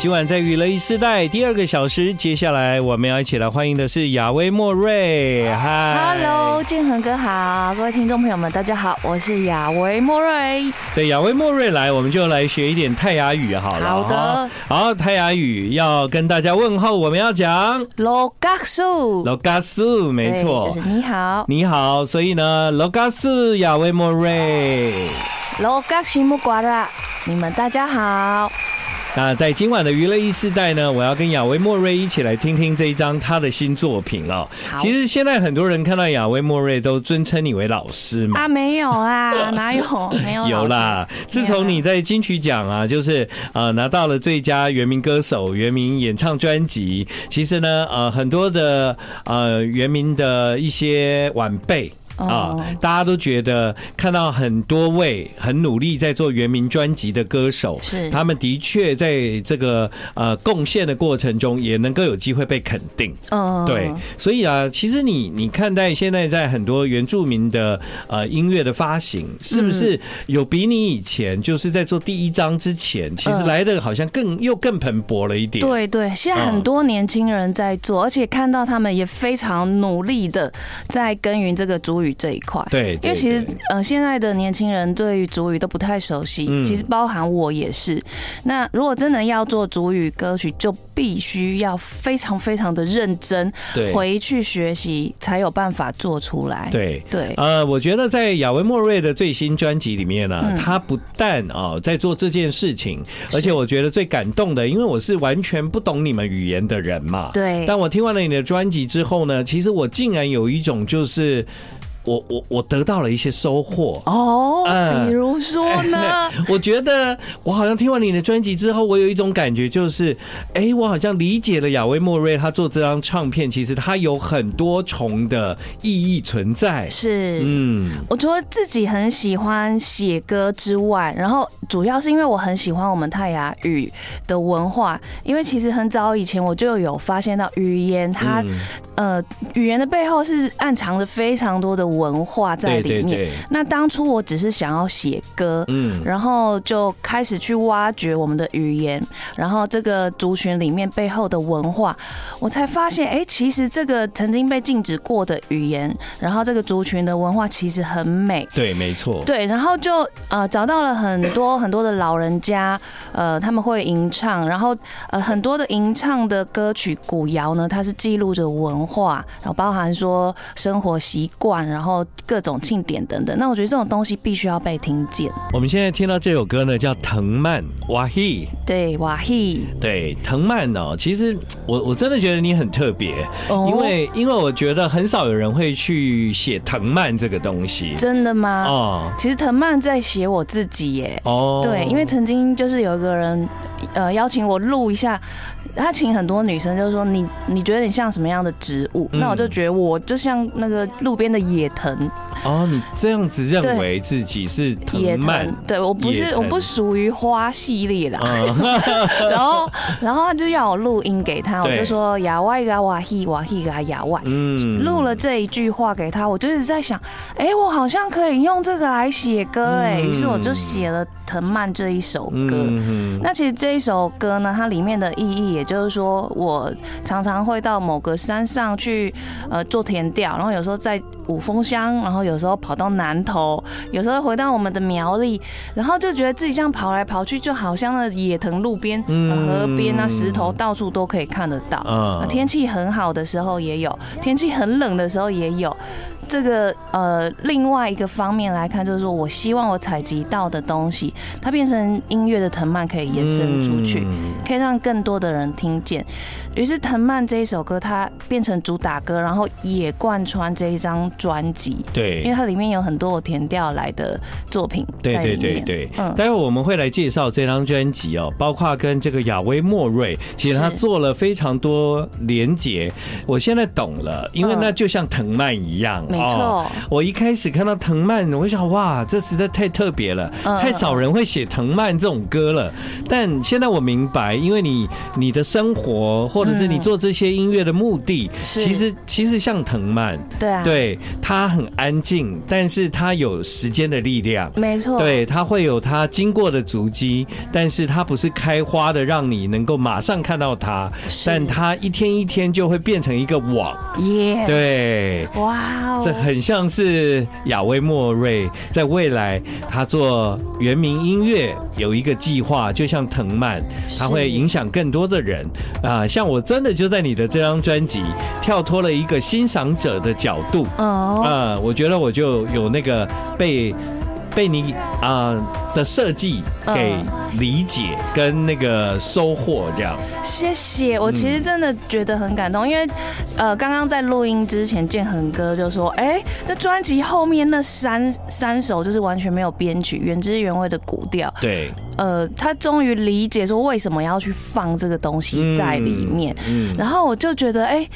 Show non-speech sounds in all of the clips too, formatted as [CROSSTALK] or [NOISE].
今晚在娱乐一时代第二个小时，接下来我们要一起来欢迎的是亚威莫瑞。嗨，Hello，建恒哥好，各位听众朋友们，大家好，我是亚威莫瑞。对，亚威莫瑞来，我们就来学一点泰雅语好了。好的，好，泰雅语要跟大家问候，我们要讲罗嘎苏，罗嘎苏，没错，就是你好，你好。所以呢，罗嘎苏，亚威莫瑞，罗嘎西木瓜拉，你们大家好。那在今晚的娱乐一世代呢，我要跟亚威莫瑞一起来听听这一张他的新作品哦。其实现在很多人看到亚威莫瑞都尊称你为老师嘛。啊，没有啊，哪有？没有。[LAUGHS] 有啦，自从你在金曲奖啊，就是呃拿到了最佳原名歌手、原名演唱专辑，其实呢，呃很多的呃原名的一些晚辈。啊、哦，大家都觉得看到很多位很努力在做原名专辑的歌手，是他们的确在这个呃贡献的过程中，也能够有机会被肯定。哦，对，所以啊，其实你你看待现在在很多原住民的呃音乐的发行，是不是有比你以前就是在做第一张之前，其实来的好像更又更蓬勃了一点？对对，现在很多年轻人在做，而且看到他们也非常努力的在耕耘这个主语。这一块，对，因为其实呃，现在的年轻人对于主语都不太熟悉，其实包含我也是。那如果真的要做主语歌曲，就必须要非常非常的认真，回去学习才有办法做出来。对对，呃，我觉得在亚文莫瑞的最新专辑里面呢，他不但啊在做这件事情，而且我觉得最感动的，因为我是完全不懂你们语言的人嘛，对。但我听完了你的专辑之后呢，其实我竟然有一种就是。我我我得到了一些收获哦，比如说呢？[LAUGHS] 我觉得我好像听完你的专辑之后，我有一种感觉，就是，哎，我好像理解了亚威莫瑞他做这张唱片，其实他有很多重的意义存在。是，嗯，我除了自己很喜欢写歌之外，然后主要是因为我很喜欢我们泰雅语的文化，因为其实很早以前我就有发现到语言它，呃，语言的背后是暗藏着非常多的。文化在里面。那当初我只是想要写歌，嗯，然后就开始去挖掘我们的语言，然后这个族群里面背后的文化，我才发现，哎，其实这个曾经被禁止过的语言，然后这个族群的文化其实很美。对，没错。对，然后就呃找到了很多很多的老人家，呃，他们会吟唱，然后呃很多的吟唱的歌曲古谣呢，它是记录着文化，然后包含说生活习惯，然后。然后各种庆典等等，那我觉得这种东西必须要被听见。我们现在听到这首歌呢，叫藤蔓哇嘿，对哇嘿，对藤蔓哦。其实我我真的觉得你很特别，因为因为我觉得很少有人会去写藤蔓这个东西。真的吗？哦，其实藤蔓在写我自己耶。哦，对，因为曾经就是有一个人呃邀请我录一下。他请很多女生，就是说你你觉得你像什么样的植物？嗯、那我就觉得我就像那个路边的野藤。哦，你这样子认为自己是藤蔓？对，我不是，我不属于花系列啦。嗯、[LAUGHS] [LAUGHS] 然后，然后他就要我录音给他，我就说亚外嘎哇嘿哇嘿嘎亚外。嗯，录了这一句话给他，我就一直在想，哎、欸，我好像可以用这个来写歌，哎，于是我就写了《藤蔓》这一首歌。嗯、那其实这一首歌呢，它里面的意义，也就是说，我常常会到某个山上去，呃，做田调，然后有时候在五峰乡，然后有时候跑到南头，有时候回到我们的苗栗，然后就觉得自己这样跑来跑去，就好像那野藤路边、河边啊、石头到处都可以看得到。啊，天气很好的时候也有，天气很冷的时候也有。这个呃，另外一个方面来看，就是说我希望我采集到的东西，它变成音乐的藤蔓，可以延伸出去，可以让更多的人听见。于是《藤蔓》这一首歌，它变成主打歌，然后也贯穿这一张专辑。对，因为它里面有很多我填调来的作品。对对对对，嗯，待会我们会来介绍这张专辑哦，包括跟这个亚威莫瑞，其实他做了非常多连结。我现在懂了，因为那就像藤蔓一样。没错。我一开始看到藤蔓，我想哇，这实在太特别了，太少人会写藤蔓这种歌了。但现在我明白，因为你你的生活，或者是你做这些音乐的目的，其实其实像藤蔓，对啊，对，它很安静，但是它有时间的力量，没错，对，它会有它经过的足迹，但是它不是开花的，让你能够马上看到它，但它一天一天就会变成一个网，耶，对，哇，这很像是亚威莫瑞在未来他做原民音乐有一个计划，就像藤蔓，它会影响更多的人。啊。像我真的就在你的这张专辑跳脱了一个欣赏者的角度，啊，我觉得我就有那个被。被你啊的设计给理解跟那个收获这样，谢谢。我其实真的觉得很感动，因为呃，刚刚在录音之前，建恒哥就说：“哎，那专辑后面那三三首就是完全没有编曲，原汁原味的古调。”对，呃，他终于理解说为什么要去放这个东西在里面。嗯，然后我就觉得，哎。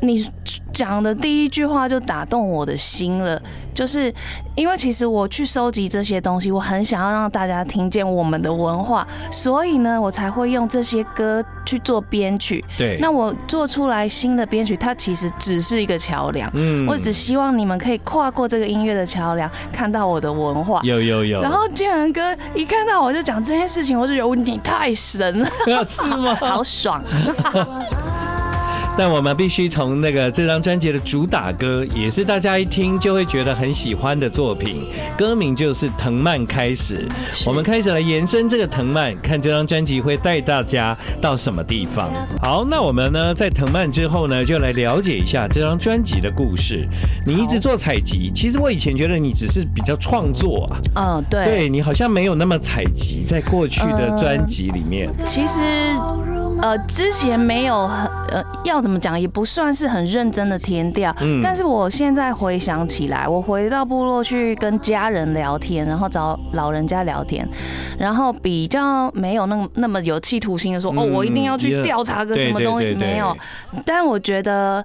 你讲的第一句话就打动我的心了，就是因为其实我去收集这些东西，我很想要让大家听见我们的文化，所以呢，我才会用这些歌去做编曲。对，那我做出来新的编曲，它其实只是一个桥梁。嗯，我只希望你们可以跨过这个音乐的桥梁，看到我的文化。有有有。然后建仁哥一看到我就讲这件事情，我就觉得你太神了，[LAUGHS] 是吗？[LAUGHS] 好爽。但我们必须从那个这张专辑的主打歌，也是大家一听就会觉得很喜欢的作品，歌名就是《藤蔓》开始。我们开始来延伸这个藤蔓，看这张专辑会带大家到什么地方。好，那我们呢，在藤蔓之后呢，就来了解一下这张专辑的故事。你一直做采集，其实我以前觉得你只是比较创作啊。嗯，对，对你好像没有那么采集，在过去的专辑里面。其实。呃，之前没有很呃，要怎么讲，也不算是很认真的填掉。嗯，但是我现在回想起来，我回到部落去跟家人聊天，然后找老人家聊天，然后比较没有那么那么有企图心的说，哦，我一定要去调查个什么东西，没有。但我觉得。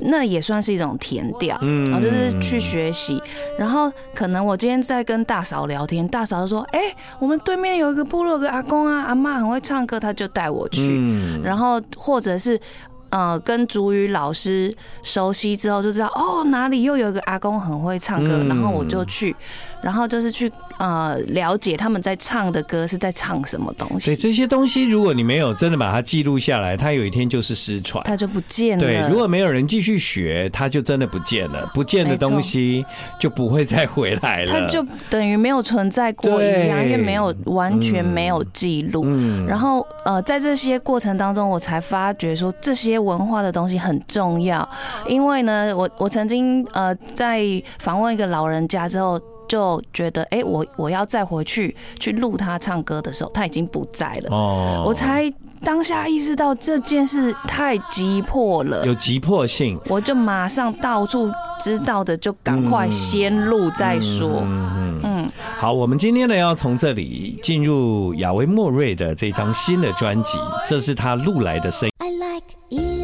那也算是一种填调，嗯，然后就是去学习，然后可能我今天在跟大嫂聊天，大嫂就说：“哎，我们对面有一个部落，有个阿公啊，阿妈很会唱歌，他就带我去。”然后或者是呃，跟主语老师熟悉之后，就知道哦，哪里又有一个阿公很会唱歌，然后我就去。然后就是去呃了解他们在唱的歌是在唱什么东西。对，这些东西，如果你没有真的把它记录下来，它有一天就是失传，它就不见了。对，如果没有人继续学，它就真的不见了。不见的东西就不会再回来了。它就等于没有存在过一样，因为没有完全没有记录。嗯。然后呃，在这些过程当中，我才发觉说这些文化的东西很重要。因为呢，我我曾经呃在访问一个老人家之后。就觉得哎、欸，我我要再回去去录他唱歌的时候，他已经不在了。哦，我才当下意识到这件事太急迫了，有急迫性，我就马上到处知道的就赶快先录再说。嗯嗯，嗯，嗯，好，我们今天呢要从这里进入亚威莫瑞的这张新的专辑，这是他录来的声音。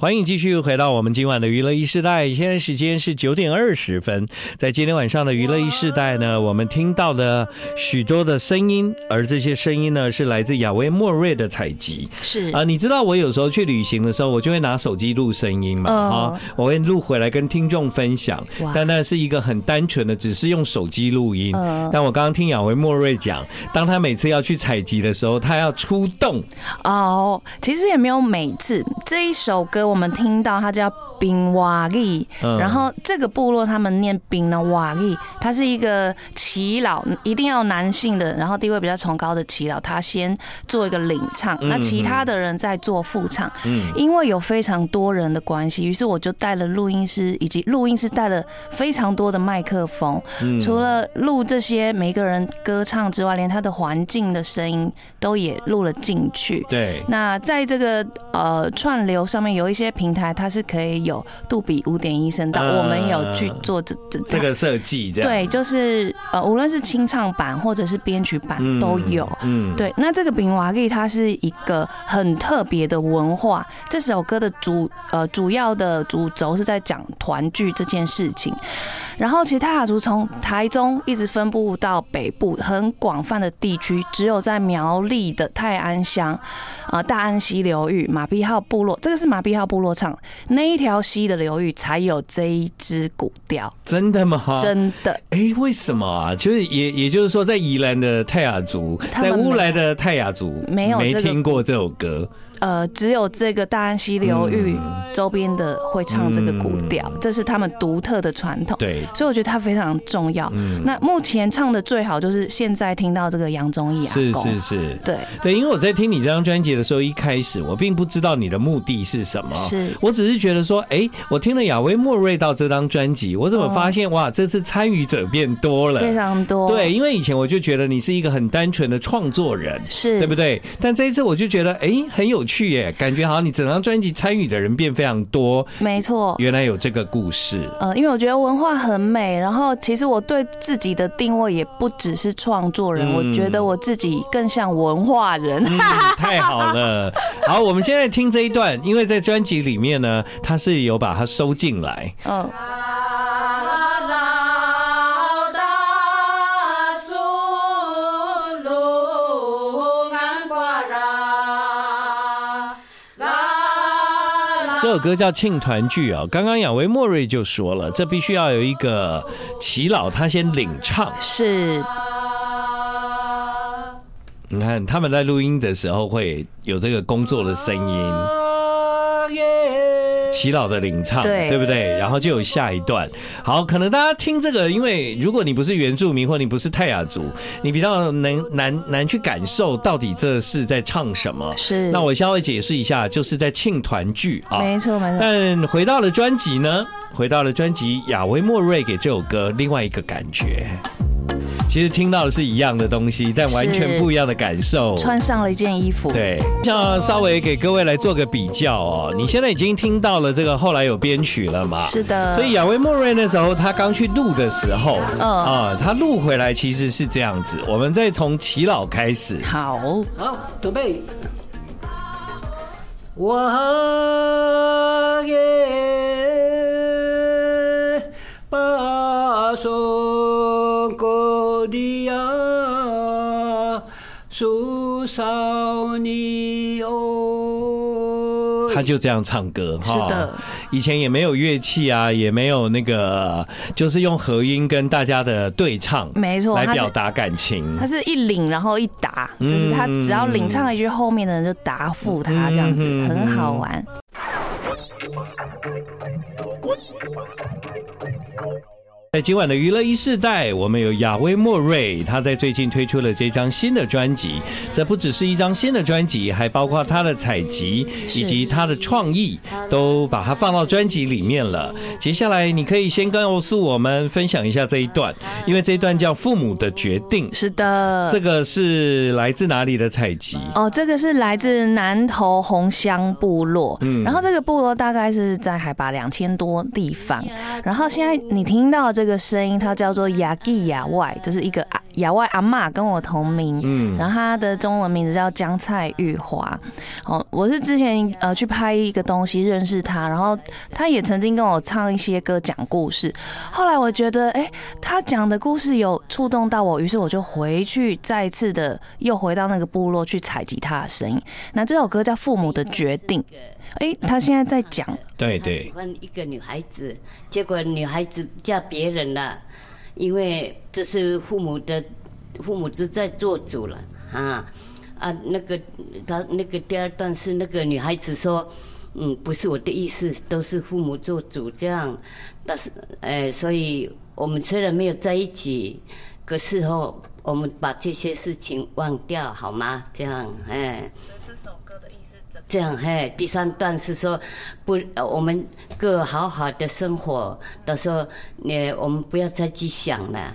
欢迎继续回到我们今晚的娱乐一世代，现在时间是九点二十分。在今天晚上的娱乐一世代呢，我们听到的许多的声音，而这些声音呢是来自亚威莫瑞的采集。是啊，你知道我有时候去旅行的时候，我就会拿手机录声音嘛，啊，我会录回来跟听众分享。但那是一个很单纯的，只是用手机录音。但我刚刚听亚威莫瑞讲，当他每次要去采集的时候，他要出动。哦，其实也没有每次这一首歌。我们听到它叫冰瓦利，然后这个部落他们念冰呢瓦利，他是一个耆老，一定要男性的，然后地位比较崇高的耆老，他先做一个领唱，那其他的人在做副唱。因为有非常多人的关系，于是我就带了录音师，以及录音师带了非常多的麦克风，除了录这些每个人歌唱之外，连他的环境的声音都也录了进去。对，那在这个呃串流上面有一些。平台它是可以有杜比五点一声道，我们有去做这这这个设计，对，就是呃，无论是清唱版或者是编曲版都有。嗯，对，那这个饼瓦利它是一个很特别的文化。这首歌的主呃主要的主轴是在讲团聚这件事情。然后其实泰雅族从台中一直分布到北部很广泛的地区，只有在苗栗的泰安乡，呃大安溪流域马币号部落，这个是马币号部落唱那一条溪的流域才有这一支古调。真的吗？真的。哎，为什么啊？就是也也就是说，在宜兰的泰雅族，在乌来的泰雅族没有没听过这首歌。呃，只有这个大安溪流域周边的会唱这个古调，嗯、这是他们独特的传统。对，所以我觉得它非常重要。嗯、那目前唱的最好就是现在听到这个杨宗义啊，是是是，对。对，因为我在听你这张专辑的时候，一开始我并不知道你的目的是什么，是。我只是觉得说，哎、欸，我听了雅威莫瑞到这张专辑，我怎么发现、哦、哇，这次参与者变多了，非常多。对，因为以前我就觉得你是一个很单纯的创作人，是。对不对？但这一次我就觉得，哎、欸，很有趣耶，感觉。好像，你整张专辑参与的人变非常多，没错，原来有这个故事。呃，因为我觉得文化很美，然后其实我对自己的定位也不只是创作人，嗯、我觉得我自己更像文化人。嗯、太好了，[LAUGHS] 好，我们现在听这一段，因为在专辑里面呢，它是有把它收进来。嗯。这首歌叫《庆团聚》啊，刚刚雅威莫瑞就说了，这必须要有一个齐老他先领唱。是，你看他们在录音的时候会有这个工作的声音。耆老的领唱，对，对不对？然后就有下一段。好，可能大家听这个，因为如果你不是原住民或你不是泰雅族，你比较难难难去感受到底这是在唱什么。是。那我稍微解释一下，就是在庆团聚啊。没错，没错。但回到了专辑呢，回到了专辑，亚威莫瑞给这首歌另外一个感觉。其实听到的是一样的东西，但完全不一样的感受。穿上了一件衣服，对。像稍微给各位来做个比较哦，你现在已经听到了这个后来有编曲了嘛？是的。所以亚威莫瑞那时候他刚去录的时候，嗯啊，他录回来其实是这样子。我们再从齐老开始。好，好，准备。我也把手。他就这样唱歌，是的。以前也没有乐器啊，也没有那个，就是用和音跟大家的对唱，没错，来表达感情。他是一领然后一答，就是他只要领唱一句，后面的人就答复他，这样子很好玩。在今晚的娱乐一世代，我们有亚威莫瑞，他在最近推出了这张新的专辑。这不只是一张新的专辑，还包括他的采集以及他的创意，都把它放到专辑里面了。接下来，你可以先告诉我们分享一下这一段，因为这一段叫《父母的决定》。是的，这个是来自哪里的采集？哦，这个是来自南投红乡部落。嗯，然后这个部落大概是在海拔两千多地方。然后现在你听到。这个声音，它叫做雅吉雅外，就是一个雅外阿嬷跟我同名，嗯，然后他的中文名字叫江菜玉华。哦，我是之前呃去拍一个东西认识他，然后他也曾经跟我唱一些歌讲故事。后来我觉得，哎，他讲的故事有触动到我，于是我就回去再一次的又回到那个部落去采集他的声音。那这首歌叫《父母的决定》。哎，他现在在讲，对对，喜欢一个女孩子，结果女孩子嫁别人了，因为这是父母的，父母都在做主了啊啊，那个他那个第二段是那个女孩子说，嗯，不是我的意思，都是父母做主这样，但是哎，所以我们虽然没有在一起，可是后我们把这些事情忘掉好吗？这样哎。这这样嘿，第三段是说，不，我们各好好的生活，到时候，你我们不要再去想了。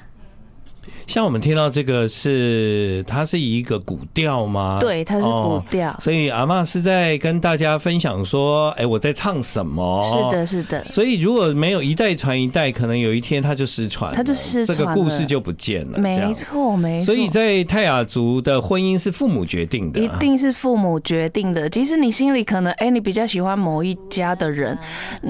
像我们听到这个是，它是一个古调吗？对，它是古调。哦，所以阿嬷是在跟大家分享说，哎，我在唱什么？是的，是的。所以如果没有一代传一代，可能有一天它就失传，它就失传，这个故事就不见了。没错，没错。所以在泰雅族的婚姻是父母决定的，一定是父母决定的。即使你心里可能，哎，你比较喜欢某一家的人，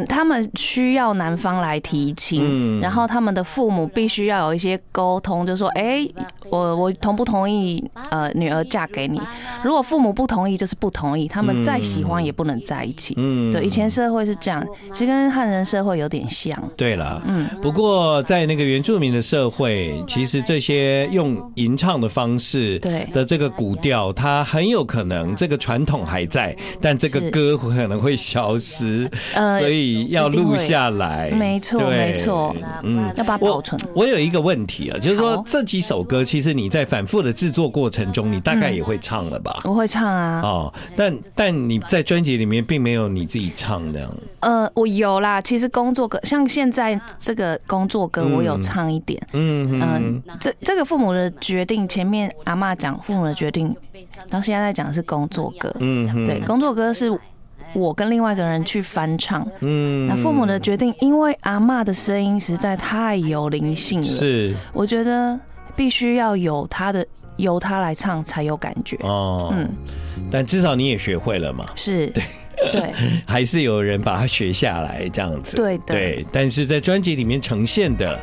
他们需要男方来提亲，嗯，然后他们的父母必须要有一些沟通，就说，哎，我我同不同意呃女儿嫁给你？如果父母不同意，就是不同意，他们再喜欢也不能在一起。嗯，对，以前社会是这样，其实跟汉人社会有点像。对了，嗯，不过在那个原住民的社会，其实这些用吟唱的方式对。的这个古调，它很有可能这个传统还在，但这个歌可能会消失，呃，所以要录下来。没错，没错，嗯，要把它保存。我有一个问题啊，就是说这几首歌，其实你在反复的制作过程中，你大概也会唱了吧？我会唱啊。哦，但但你在专辑里面并没有你自己唱的。呃，我有啦。其实工作歌，像现在这个工作歌，我有唱一点。嗯嗯，这这个父母的决定，前面阿妈讲父母的决定，然后现在在讲的是工作歌。嗯，对，工作歌是我跟另外一个人去翻唱。嗯，那父母的决定，因为阿嬷的声音实在太有灵性了，是，我觉得必须要有他的。由他来唱才有感觉。哦，嗯，但至少你也学会了嘛，是。对。对，[LAUGHS] 还是有人把它学下来这样子，对对，但是在专辑里面呈现的，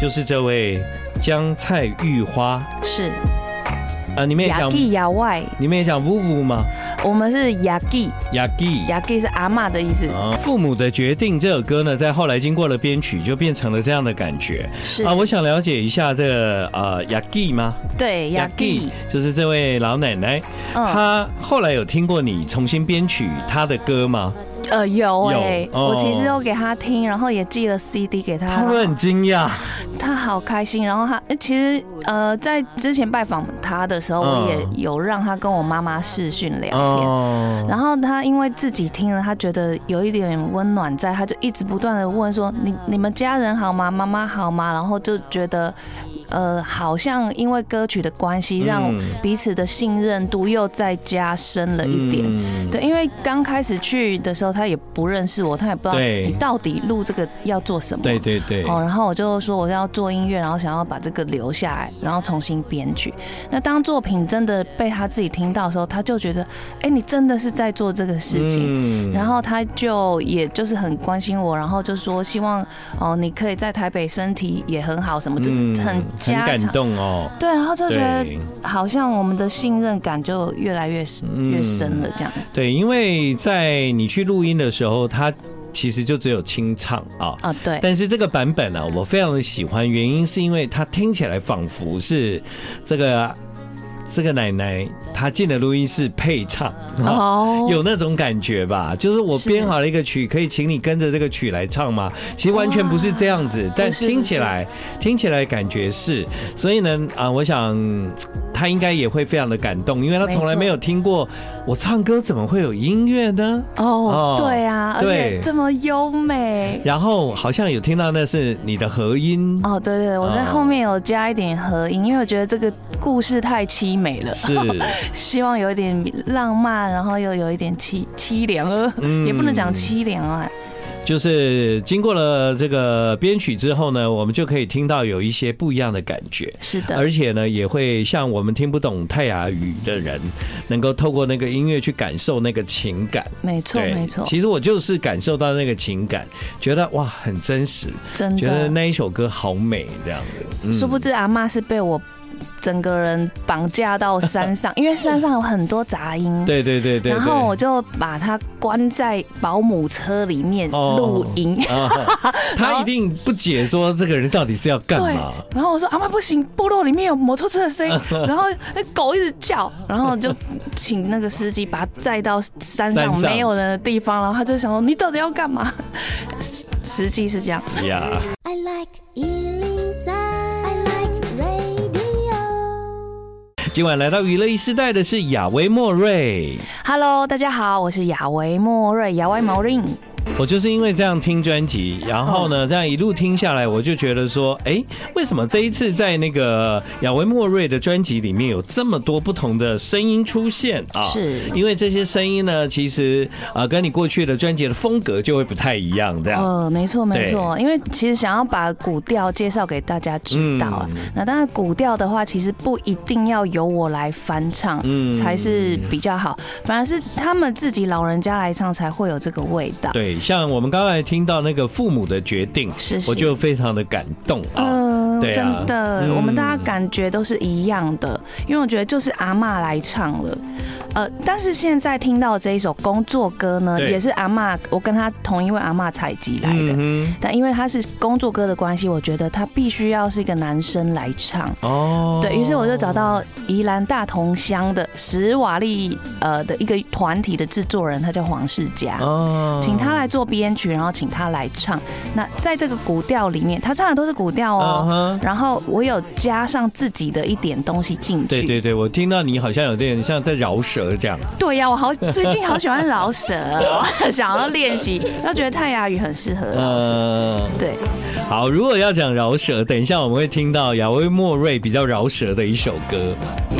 就是这位江菜玉花。是。啊，你们也讲亚外，你们也讲呜呜吗？我们是亚吉，亚吉，亚吉是阿嬷的意思。父母的决定这首歌呢，在后来经过了编曲，就变成了这样的感觉。是啊，我想了解一下这个呃亚吉吗？对，亚吉就是这位老奶奶，她后来有听过你重新编曲她的歌吗？呃，有哎、欸，我其实有给他听，然后也寄了 CD 给他。他会很惊讶，他好开心。然后他其实呃，在之前拜访他的时候，我也有让他跟我妈妈视讯聊天。然后他因为自己听了，他觉得有一点温暖在，他就一直不断的问说：“你你们家人好吗？妈妈好吗？”然后就觉得。呃，好像因为歌曲的关系，让彼此的信任度又再加深了一点。嗯、对，因为刚开始去的时候，他也不认识我，他也不知道你到底录这个要做什么。对对对。哦，然后我就说我要做音乐，然后想要把这个留下来，然后重新编曲。那当作品真的被他自己听到的时候，他就觉得，哎，你真的是在做这个事情。嗯、然后他就也就是很关心我，然后就说希望哦，你可以在台北身体也很好，什么就是很。很感动哦，对，然后就觉得好像我们的信任感就越来越深越深了，这样。对，因为在你去录音的时候，他其实就只有清唱啊啊，对。但是这个版本呢，我非常的喜欢，原因是因为它听起来仿佛是这个。这个奶奶她进了录音室配唱，哦，有那种感觉吧？就是我编好了一个曲，可以请你跟着这个曲来唱吗？其实完全不是这样子，但听起来听起来感觉是。所以呢，啊，我想他应该也会非常的感动，因为他从来没有听过我唱歌，怎么会有音乐呢？哦，对啊，而且这么优美。然后好像有听到那是你的和音。哦，对对，我在后面有加一点和音，因为我觉得这个故事太凄美了，是 [LAUGHS] 希望有一点浪漫，然后又有一点凄凄凉，嗯，也不能讲凄凉啊。就是经过了这个编曲之后呢，我们就可以听到有一些不一样的感觉。是的，而且呢，也会像我们听不懂泰雅语的人，能够透过那个音乐去感受那个情感。没错，没错。其实我就是感受到那个情感，觉得哇，很真实，真的觉得那一首歌好美，这样的。殊不知阿妈是被我。整个人绑架到山上，[LAUGHS] 因为山上有很多杂音。对对对对。然后我就把他关在保姆车里面录音。[LAUGHS] 他一定不解说这个人到底是要干嘛。然后我说阿妈不行，部落里面有摩托车的声音，[LAUGHS] 然后那狗一直叫，然后就请那个司机把他载到山上没有人的地方，然后他就想说你到底要干嘛？实际是这样。今晚来到娱乐一时代的是亚维莫瑞。Hello，大家好，我是亚维莫瑞，亚维莫瑞。我就是因为这样听专辑，然后呢，这样一路听下来，我就觉得说，哎，为什么这一次在那个亚维莫瑞的专辑里面有这么多不同的声音出现啊？是，因为这些声音呢，其实啊，跟你过去的专辑的风格就会不太一样，这样。呃，没错没错，因为其实想要把古调介绍给大家知道啊。那当然，古调的话，其实不一定要由我来翻唱，嗯，才是比较好，反而是他们自己老人家来唱才会有这个味道。对。像我们刚才听到那个父母的决定，是是，我就非常的感动啊。真的，我们大家感觉都是一样的，因为我觉得就是阿嬷来唱了。呃，但是现在听到这一首工作歌呢，也是阿嬷，我跟他同一位阿嬷采集来的。但因为他是工作歌的关系，我觉得他必须要是一个男生来唱。哦，对，于是我就找到宜兰大同乡的史瓦利呃的一个团体的制作人，他叫黄世佳。哦，请他来做编曲，然后请他来唱。那在这个古调里面，他唱的都是古调哦。然后我有加上自己的一点东西进去。对对对，我听到你好像有点像在饶舌。这样对呀，我好最近好喜欢饶舌，[LAUGHS] 想要练习，然后觉得泰雅语很适合。嗯，对。好，如果要讲饶舌，等一下我们会听到亚威莫瑞比较饶舌的一首歌。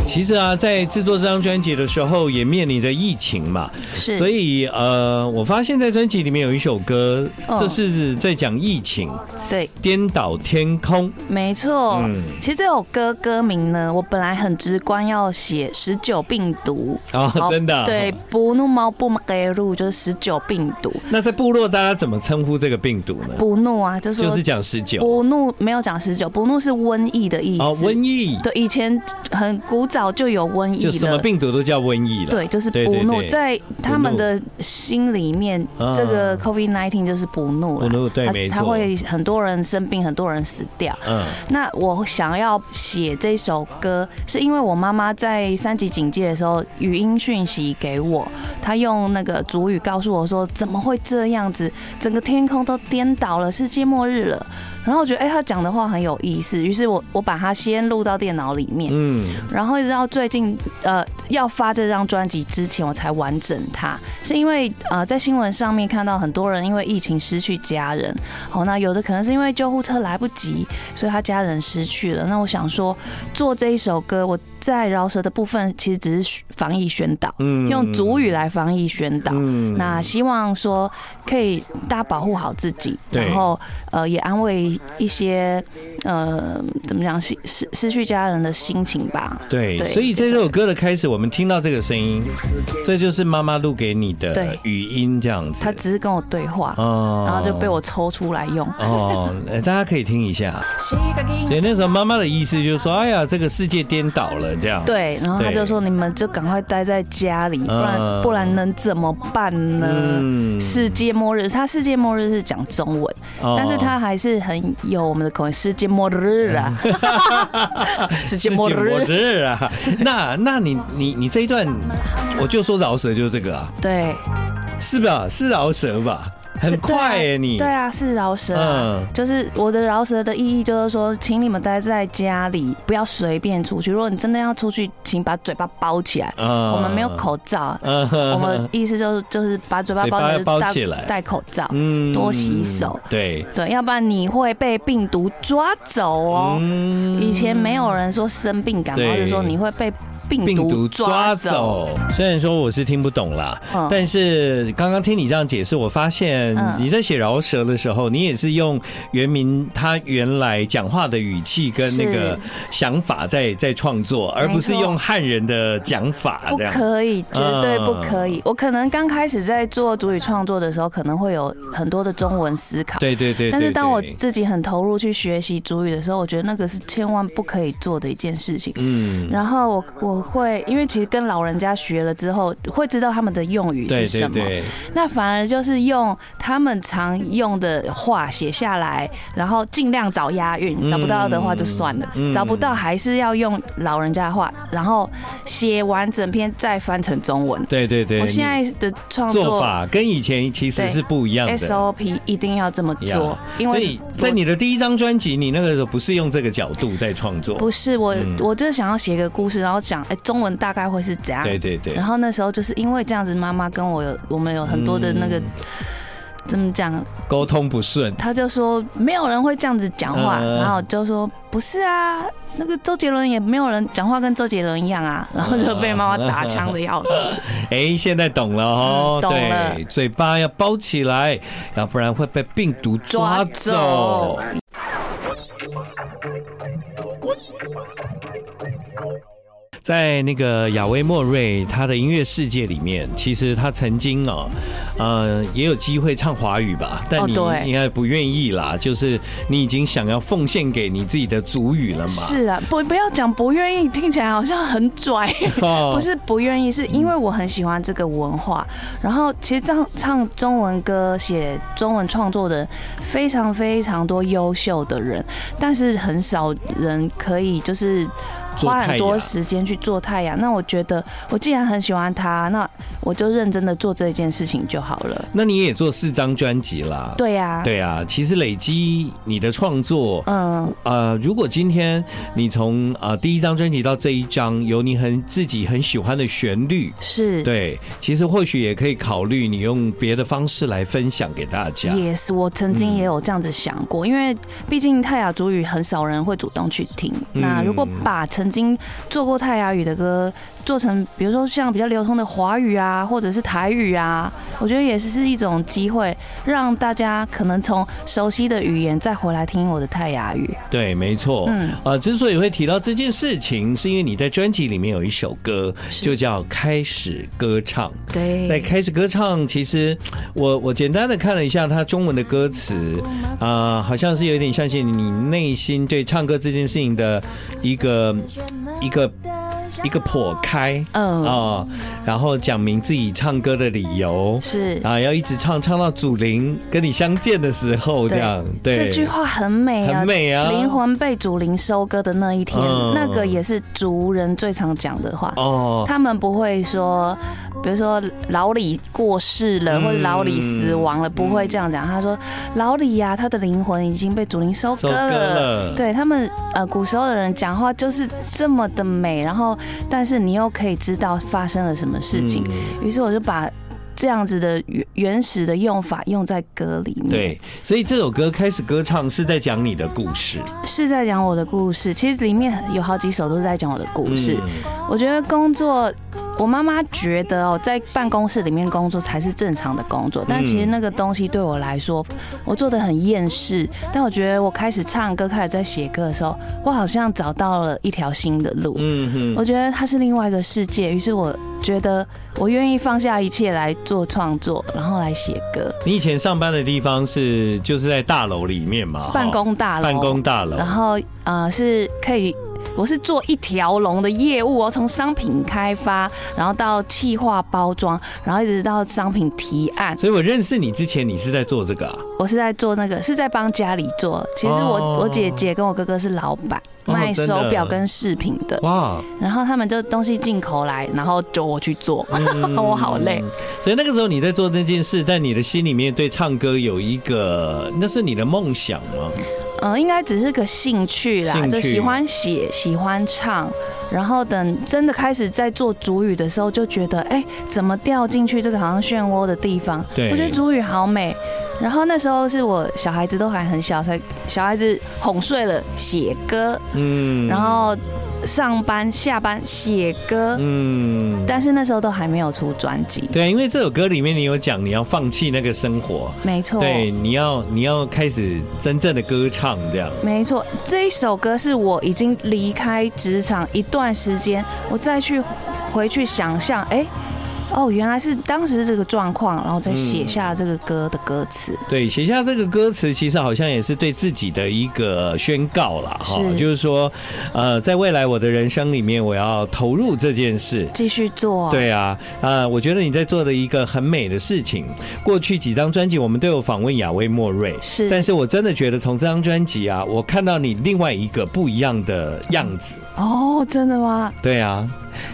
其实啊，在制作这张专辑的时候，也面临着疫情嘛，是。所以呃，我发现在专辑里面有一首歌，这是在讲疫情。对，颠倒天空，没错。嗯，其实这首歌歌名呢，我本来很直观要写十九病毒哦，真的。对，布怒猫布马盖路就是十九病毒。那在部落大家怎么称呼这个病毒呢？不怒啊，就是就是讲十九。不怒没有讲十九，不怒是瘟疫的意思。哦，瘟疫。对，以前很古早就有瘟疫，就什么病毒都叫瘟疫了。对，就是布努，在他们的心里面，这个 COVID-19 就是不怒了。布努对，没错。他会很多。人生病，很多人死掉。嗯，那我想要写这首歌，是因为我妈妈在三级警戒的时候语音讯息给我，她用那个主语告诉我说：“怎么会这样子？整个天空都颠倒了，世界末日了。”然后我觉得，哎，他讲的话很有意思，于是我我把它先录到电脑里面，嗯，然后一直到最近，呃，要发这张专辑之前，我才完整它，是因为呃，在新闻上面看到很多人因为疫情失去家人，好，那有的可能是因为救护车来不及，所以他家人失去了。那我想说，做这一首歌，我在饶舌的部分其实只是防疫宣导，嗯，用主语来防疫宣导，嗯，那希望说可以大家保护好自己，然后呃，也安慰。一些呃，怎么讲失失失去家人的心情吧。对，所以这首歌的开始，我们听到这个声音，这就是妈妈录给你的语音，这样子。他只是跟我对话，哦，然后就被我抽出来用。哦，大家可以听一下。[LAUGHS] 所以那时候妈妈的意思就是说，哎呀，这个世界颠倒了，这样。对，然后他就说，你们就赶快待在家里，不然不然能怎么办呢？世界末日，他世界末日是讲中文，但是他还是很。有我们的口音，世界末日啊！[LAUGHS] 世界末日啊！[LAUGHS] 那那你你你这一段，我就说饶舌就是这个啊？对，是吧？是饶舌吧？很快耶，你对啊，是饶舌，嗯，就是我的饶舌的意义就是说，请你们待在家里，不要随便出去。如果你真的要出去，请把嘴巴包起来。我们没有口罩，我们意思就是就是把嘴巴包起来，戴口罩，多洗手。对对，要不然你会被病毒抓走哦。以前没有人说生病感冒，是说你会被。病毒抓走，虽然说我是听不懂啦，但是刚刚听你这样解释，我发现你在写饶舌的时候，你也是用原名他原来讲话的语气跟那个想法在在创作，而不是用汉人的讲法。不可以，绝对不可以。我可能刚开始在做主语创作的时候，可能会有很多的中文思考。对对对。但是当我自己很投入去学习主语的时候，我觉得那个是千万不可以做的一件事情。嗯。然后我我。会，因为其实跟老人家学了之后，会知道他们的用语是什么。对对对。那反而就是用他们常用的话写下来，然后尽量找押韵，找不到的话就算了，嗯、找不到还是要用老人家的话，然后写完整篇再翻成中文。对对对。我现在的创作做法跟以前其实是不一样的。SOP 一定要这么做，因为在你的第一张专辑，你那个时候不是用这个角度在创作。不是我，嗯、我就是想要写个故事，然后讲。中文大概会是这样，对对对。然后那时候就是因为这样子，妈妈跟我有我们有很多的那个怎么讲？沟通不顺。他就说没有人会这样子讲话，呃、然后就说不是啊，那个周杰伦也没有人讲话跟周杰伦一样啊，然后就被妈妈打枪的要死。[LAUGHS] 哎、欸，现在懂了哦，嗯、懂了对，嘴巴要包起来，要不然会被病毒抓走。抓走在那个亚威莫瑞他的音乐世界里面，其实他曾经哦，呃，也有机会唱华语吧，但你应该不愿意啦。就是你已经想要奉献给你自己的族语了嘛？是啊，不不要讲不愿意，听起来好像很拽。[LAUGHS] 不是不愿意，是因为我很喜欢这个文化。然后其实唱唱中文歌、写中文创作的人非常非常多优秀的人，但是很少人可以就是。花很多时间去做太阳，那我觉得我既然很喜欢他，那我就认真的做这件事情就好了。那你也做四张专辑啦？对呀，对啊。其实累积你的创作，嗯呃，如果今天你从呃第一张专辑到这一张有你很自己很喜欢的旋律，是对，其实或许也可以考虑你用别的方式来分享给大家。Yes，我曾经也有这样子想过，因为毕竟泰雅族语很少人会主动去听。那如果把成曾经做过泰雅语的歌，做成比如说像比较流通的华语啊，或者是台语啊，我觉得也是是一种机会，让大家可能从熟悉的语言再回来听我的泰雅语。对，没错。嗯，呃，之所以会提到这件事情，是因为你在专辑里面有一首歌，就叫《开始歌唱》。对，在《开始歌唱》，其实我我简单的看了一下它中文的歌词，啊、呃，好像是有点像是你内心对唱歌这件事情的一个。一个一个破开，嗯啊，然后讲明自己唱歌的理由是啊，要一直唱唱到祖灵跟你相见的时候，这样对。这句话很美啊，很美啊。灵魂被祖灵收割的那一天，那个也是族人最常讲的话哦。他们不会说，比如说老李过世了，或者老李死亡了，不会这样讲。他说老李呀，他的灵魂已经被祖灵收割了。对他们呃，古时候的人讲话就是这么的美，然后。但是你又可以知道发生了什么事情，于是我就把这样子的原原始的用法用在歌里面。对，所以这首歌开始歌唱是在讲你的故事，是在讲我的故事。其实里面有好几首都是在讲我的故事。我觉得工作。我妈妈觉得哦，在办公室里面工作才是正常的工作，但其实那个东西对我来说，我做的很厌世。但我觉得我开始唱歌，开始在写歌的时候，我好像找到了一条新的路。嗯哼，我觉得它是另外一个世界。于是我觉得我愿意放下一切来做创作，然后来写歌。你以前上班的地方是就是在大楼里面嘛？办公大楼，办公大楼。然后呃，是可以。我是做一条龙的业务哦，从商品开发，然后到企划包装，然后一直到商品提案。所以我认识你之前，你是在做这个啊？我是在做那个，是在帮家里做。其实我我姐姐跟我哥哥是老板，卖手表跟饰品的。哇！然后他们就东西进口来，然后就我去做，[LAUGHS] 我好累。所以那个时候你在做这件事，在你的心里面对唱歌有一个，那是你的梦想吗？嗯，应该只是个兴趣啦，就喜欢写，喜欢唱，然后等真的开始在做主语的时候，就觉得，哎，怎么掉进去这个好像漩涡的地方？对，我觉得主语好美。然后那时候是我小孩子都还很小，才小孩子哄睡了，写歌，嗯，然后。上班、下班、写歌，嗯，但是那时候都还没有出专辑。对，因为这首歌里面你有讲你要放弃那个生活，没错。对，你要你要开始真正的歌唱，这样。没错，这一首歌是我已经离开职场一段时间，我再去回去想象，哎。哦，原来是当时这个状况，然后再写下这个歌的歌词。对，写下这个歌词，其实好像也是对自己的一个宣告了哈，就是说，呃，在未来我的人生里面，我要投入这件事，继续做。对啊，啊，我觉得你在做的一个很美的事情。过去几张专辑，我们都有访问亚威莫瑞，是，但是我真的觉得从这张专辑啊，我看到你另外一个不一样的样子。哦，真的吗？对啊。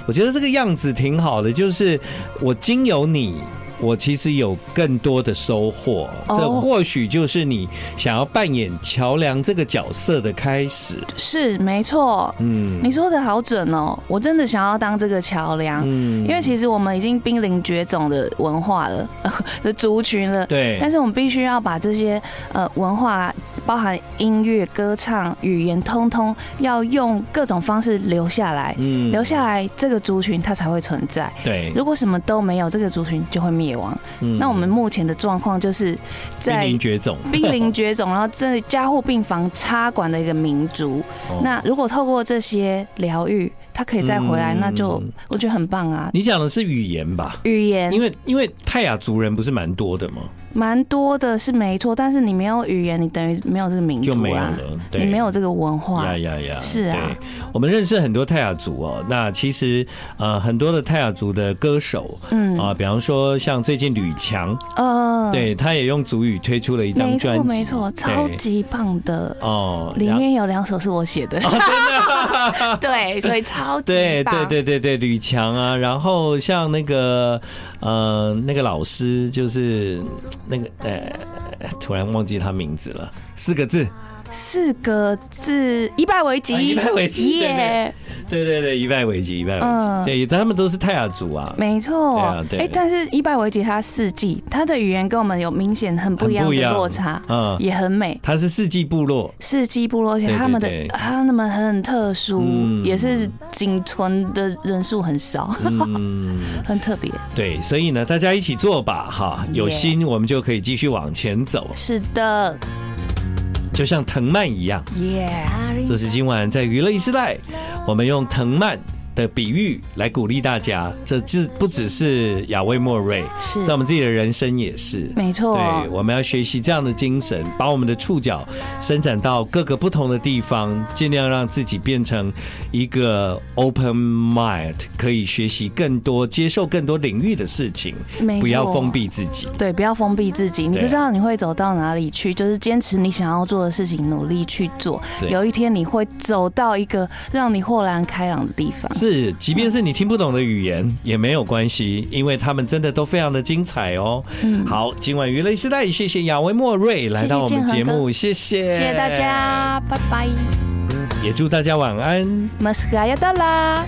我觉得这个样子挺好的，就是我经由你我其实有更多的收获。这或许就是你想要扮演桥梁这个角色的开始。是，没错。嗯，你说的好准哦，我真的想要当这个桥梁。嗯，因为其实我们已经濒临绝种的文化了，[LAUGHS] 的族群了。对。但是我们必须要把这些呃文化，包含音乐、歌唱、语言，通通要用各种方式留下来。嗯，留下来这个族群它才会存在。对。如果什么都没有，这个族群就会灭亡。嗯。那我们目前的状况就是在濒临绝种，濒临绝种，[LAUGHS] 然后这加护病房插管的一个民族。哦。那如果透过这些疗愈，他可以再回来，那就我觉得很棒啊。你讲的是语言吧？语言，因为因为泰雅族人不是蛮多的吗？蛮多的是没错，但是你没有语言，你等于没有这个民族啊，就没有了，对，你没有这个文化。呀呀呀！是啊，我们认识很多泰雅族哦。那其实呃，很多的泰雅族的歌手，嗯啊，比方说像最近吕强，呃，对，他也用族语推出了一张专辑，没错，超级棒的哦。里面有两首是我写的，真的，[LAUGHS] 对，所以超级对对对对对，吕强啊，然后像那个呃那个老师就是。那个呃，突然忘记他名字了，四个字。四个字，一败为吉，一败为吉，耶！对对对，一败为吉，一败为吉。对，他们都是泰雅族啊，没错。对，哎，但是一败为吉，它四季，它的语言跟我们有明显很不一样的落差，嗯，也很美。它是四季部落，四季部落，而且他们的他们很特殊，也是仅存的人数很少，嗯，[LAUGHS] 很特别。对，所以呢，大家一起做吧，哈，有心我们就可以继续往前走。是的。就像藤蔓一样，耶！这是今晚在娱乐一时代，我们用藤蔓的比喻来鼓励大家，这只不只是亚威莫瑞，是在我们自己的人生也是，没错。对，我们要学习这样的精神，把我们的触角伸展到各个不同的地方，尽量让自己变成一个 open mind，可以学习更多、接受更多领域的事情。不要封闭自己。对，不要封闭自己。你不知道你会走到哪里去，就是坚持你想要做的事情，努力去做。有一天你会走到一个让你豁然开朗的地方。是，即便是你听不懂的语言也没有关系，因为他们真的都非常的精彩哦。嗯，好，今晚娱乐时代，谢谢亚威莫瑞来到我们节目，谢谢，谢谢大家，拜拜，也祝大家晚安。马斯卡亚达拉。